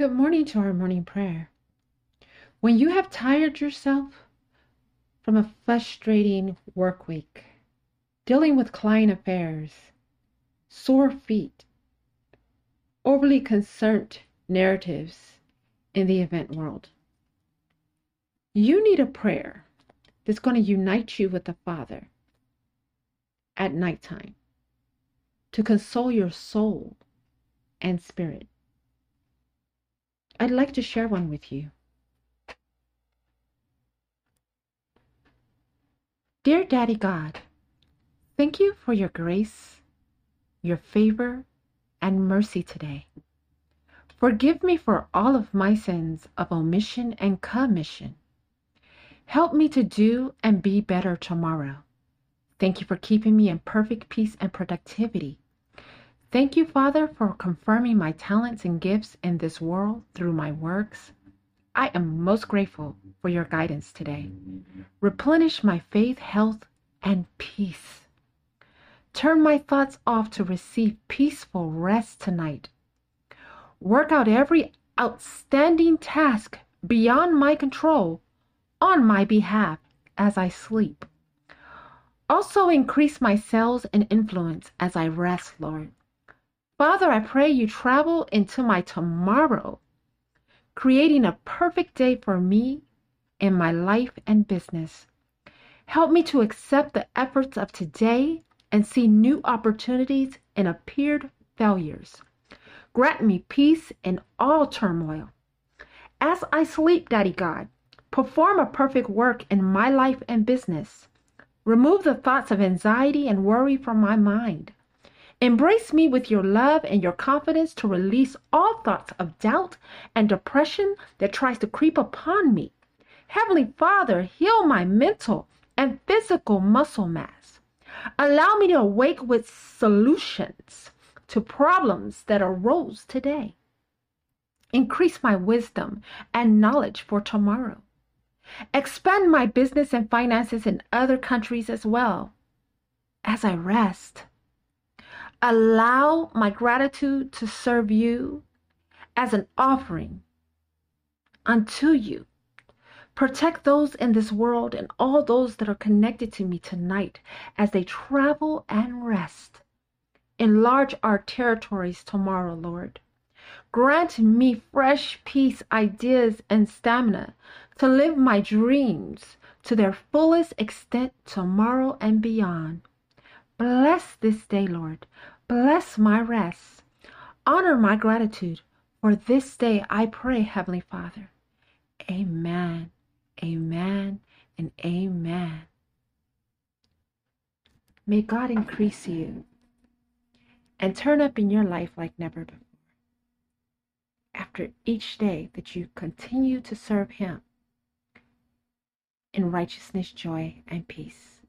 Good morning to our morning prayer. When you have tired yourself from a frustrating work week, dealing with client affairs, sore feet, overly concerned narratives in the event world, you need a prayer that's going to unite you with the Father at nighttime to console your soul and spirit. I'd like to share one with you. Dear Daddy God, thank you for your grace, your favor, and mercy today. Forgive me for all of my sins of omission and commission. Help me to do and be better tomorrow. Thank you for keeping me in perfect peace and productivity. Thank you, Father, for confirming my talents and gifts in this world through my works. I am most grateful for your guidance today. Replenish my faith, health, and peace. Turn my thoughts off to receive peaceful rest tonight. Work out every outstanding task beyond my control on my behalf as I sleep. Also, increase my sales and influence as I rest, Lord. Father, I pray you travel into my tomorrow, creating a perfect day for me in my life and business. Help me to accept the efforts of today and see new opportunities in appeared failures. Grant me peace in all turmoil. As I sleep, Daddy God, perform a perfect work in my life and business. Remove the thoughts of anxiety and worry from my mind. Embrace me with your love and your confidence to release all thoughts of doubt and depression that tries to creep upon me. Heavenly Father, heal my mental and physical muscle mass. Allow me to awake with solutions to problems that arose today. Increase my wisdom and knowledge for tomorrow. Expand my business and finances in other countries as well. As I rest, allow my gratitude to serve you as an offering unto you. Protect those in this world and all those that are connected to me tonight as they travel and rest. Enlarge our territories tomorrow, Lord. Grant me fresh peace, ideas, and stamina to live my dreams to their fullest extent tomorrow and beyond. Bless this day, Lord. Bless my rest. Honor my gratitude. For this day I pray, Heavenly Father. Amen, amen, and amen. May God increase you and turn up in your life like never before. After each day that you continue to serve Him in righteousness, joy, and peace.